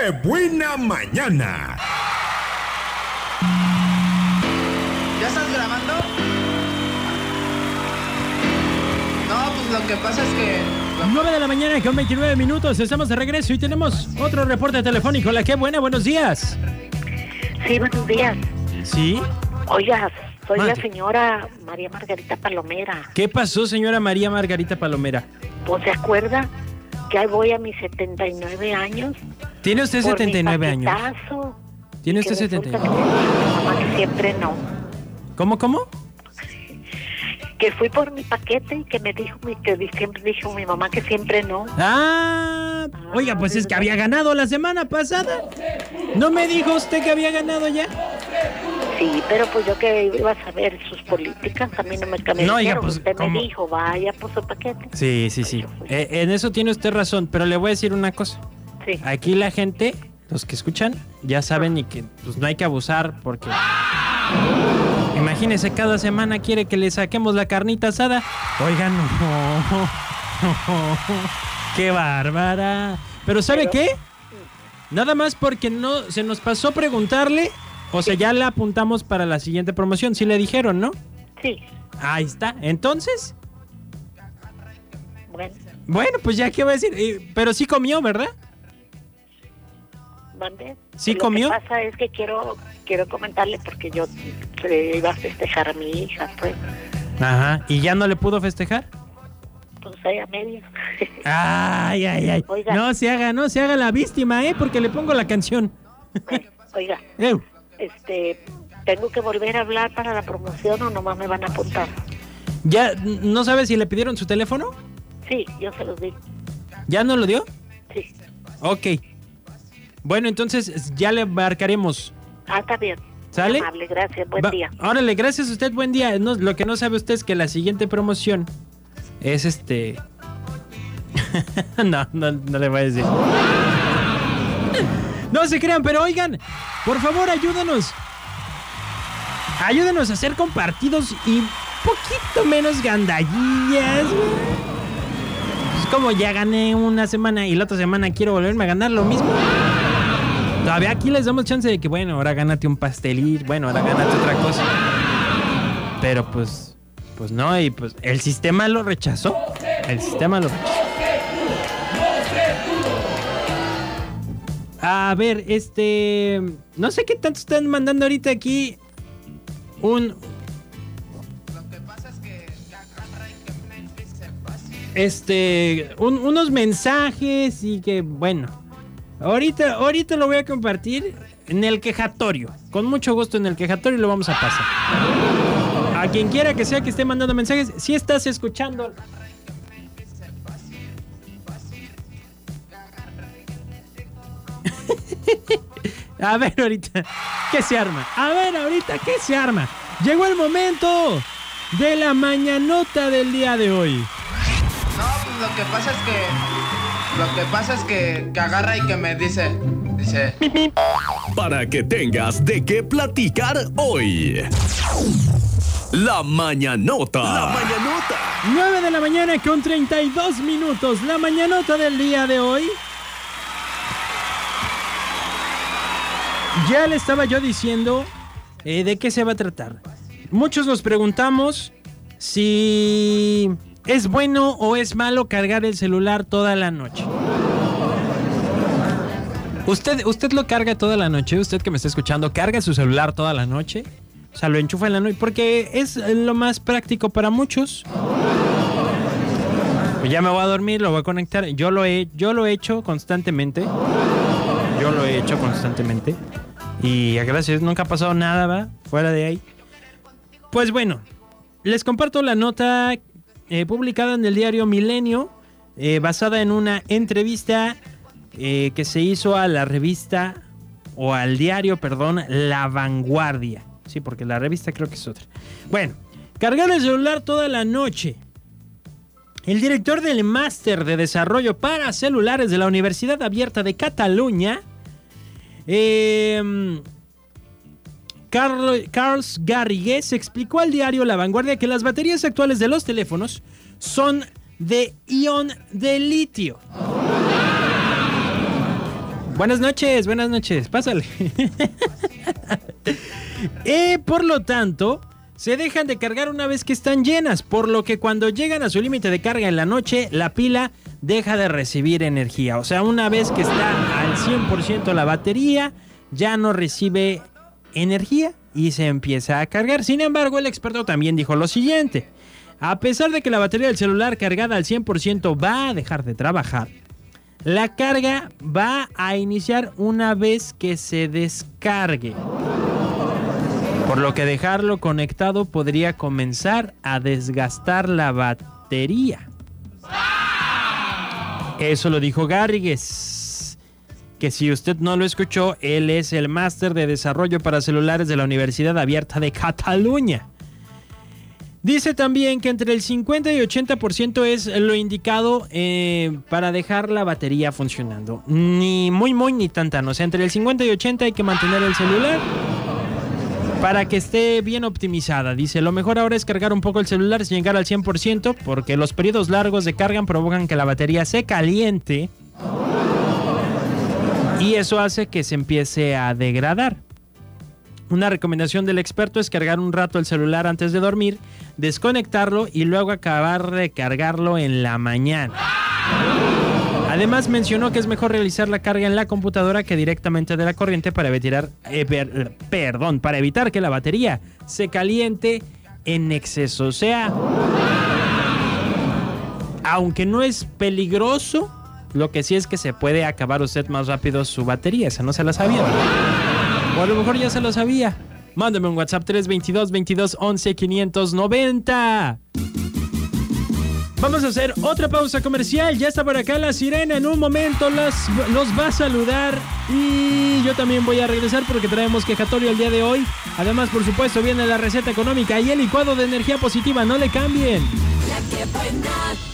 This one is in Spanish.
¡Qué buena mañana! ¿Ya estás grabando? No, pues lo que pasa es que... 9 de la mañana con 29 minutos, estamos de regreso y tenemos otro reporte telefónico. La que buena, buenos días. Sí, buenos días. ¿Sí? Oiga, soy la señora María Margarita Palomera. ¿Qué pasó, señora María Margarita Palomera? ¿Pues se acuerda que ahí voy a mis 79 años? ¿Tiene usted por mi 79 años? ¿Tiene usted resulta 79? que me dijo mi mamá que siempre no. ¿Cómo, cómo? Que fui por mi paquete y que me dijo, mi- que siempre dijo mi mamá que siempre no. Ah, oiga, pues es que había ganado la semana pasada. ¿No me dijo usted que había ganado ya? Sí, pero pues yo que iba a saber sus políticas, a mí no me cambió. No, oiga, pues, Usted ¿cómo? me dijo, vaya por su paquete. Sí, sí, sí. Eh, en eso tiene usted razón, pero le voy a decir una cosa. Sí. Aquí la gente, los que escuchan, ya saben y que pues, no hay que abusar porque... Imagínese, cada semana quiere que le saquemos la carnita asada. Oigan, no. ¡Qué bárbara! Pero ¿sabe Pero- qué? Nada más porque no se nos pasó preguntarle, o sea, ya le apuntamos para la siguiente promoción. Sí le dijeron, ¿no? Sí, Ahí está. Entonces, bueno, bueno, pues ya qué voy a decir. Eh, Pero sí comió, ¿verdad? Mande. ¿Sí Lo comió? que pasa es que quiero quiero comentarle porque yo eh, iba a festejar a mi hija, pues, Ajá. ¿Y ya no le pudo festejar? pues ahí a medio. Ay, ay, ay. Oiga. No se haga, no se haga la víctima, ¿eh? Porque le pongo la canción. Oiga, Eu. este, ¿tengo que volver a hablar para la promoción o nomás me van a apuntar? ¿Ya no sabe si le pidieron su teléfono? Sí, yo se los digo. ¿Ya no lo dio? Sí. Ok. Bueno, entonces ya le marcaremos. Ah, está bien. ¿Sale? Amable, gracias. Buen Va- día. Órale, gracias a usted, buen día. No, lo que no sabe usted es que la siguiente promoción es este. no, no, no le voy a decir. No se crean, pero oigan, por favor, ayúdenos. Ayúdenos a ser compartidos y poquito menos gandallillas. Es como ya gané una semana y la otra semana quiero volverme a ganar lo mismo. Todavía aquí les damos chance de que, bueno, ahora gánate un pastelito, bueno, ahora gánate otra cosa. Pero pues, pues no, y pues el sistema lo rechazó. El sistema lo rechazó. A ver, este, no sé qué tanto están mandando ahorita aquí un... Este, un- unos mensajes y que, bueno, Ahorita, ahorita lo voy a compartir en el quejatorio. Con mucho gusto en el quejatorio lo vamos a pasar. A quien quiera que sea que esté mandando mensajes, si estás escuchando. A ver ahorita, ¿qué se arma? A ver ahorita, ¿qué se arma? Llegó el momento de la mañanota del día de hoy. No, pues lo que pasa es que... Lo que pasa es que, que agarra y que me dice... Dice... Para que tengas de qué platicar hoy. La mañanota. La mañanota. 9 de la mañana con 32 minutos. La mañanota del día de hoy. Ya le estaba yo diciendo eh, de qué se va a tratar. Muchos nos preguntamos si es bueno o es malo cargar el celular toda la noche. ¿Usted, ¿Usted lo carga toda la noche? ¿Usted que me está escuchando, carga su celular toda la noche? O sea, lo enchufa en la noche porque es lo más práctico para muchos. Pues ya me voy a dormir, lo voy a conectar. Yo lo he, yo lo he hecho constantemente. Yo lo he hecho constantemente. Y gracias, nunca ha pasado nada, ¿va? Fuera de ahí. Pues bueno, les comparto la nota eh, publicada en el diario Milenio, eh, basada en una entrevista eh, que se hizo a la revista, o al diario, perdón, La Vanguardia. Sí, porque la revista creo que es otra. Bueno, cargar el celular toda la noche. El director del Máster de Desarrollo para Celulares de la Universidad Abierta de Cataluña, eh, Carl, Carls Garrigues, explicó al diario La Vanguardia que las baterías actuales de los teléfonos son de ion de litio. Buenas noches, buenas noches, pásale. Eh, por lo tanto, se dejan de cargar una vez que están llenas, por lo que cuando llegan a su límite de carga en la noche, la pila deja de recibir energía. O sea, una vez que está al 100% la batería, ya no recibe energía y se empieza a cargar. Sin embargo, el experto también dijo lo siguiente. A pesar de que la batería del celular cargada al 100% va a dejar de trabajar, la carga va a iniciar una vez que se descargue. Por lo que dejarlo conectado podría comenzar a desgastar la batería. Eso lo dijo Garrigues. Que si usted no lo escuchó, él es el máster de desarrollo para celulares de la Universidad Abierta de Cataluña. Dice también que entre el 50 y 80% es lo indicado eh, para dejar la batería funcionando. Ni muy, muy, ni tan, tan. O sea, entre el 50 y 80 hay que mantener el celular para que esté bien optimizada. Dice, lo mejor ahora es cargar un poco el celular sin llegar al 100% porque los periodos largos de carga provocan que la batería se caliente y eso hace que se empiece a degradar. Una recomendación del experto es cargar un rato el celular antes de dormir, desconectarlo y luego acabar de cargarlo en la mañana. Además mencionó que es mejor realizar la carga en la computadora que directamente de la corriente para evitar, eh, per- perdón, para evitar que la batería se caliente en exceso. O sea, aunque no es peligroso, lo que sí es que se puede acabar usted más rápido su batería. Esa no se la sabía. O a lo mejor ya se lo sabía. Mándame un WhatsApp 322 22 11 590. Vamos a hacer otra pausa comercial. Ya está por acá la sirena. En un momento las, los va a saludar. Y yo también voy a regresar porque traemos quejatorio el día de hoy. Además, por supuesto, viene la receta económica y el licuado de energía positiva. No le cambien. La que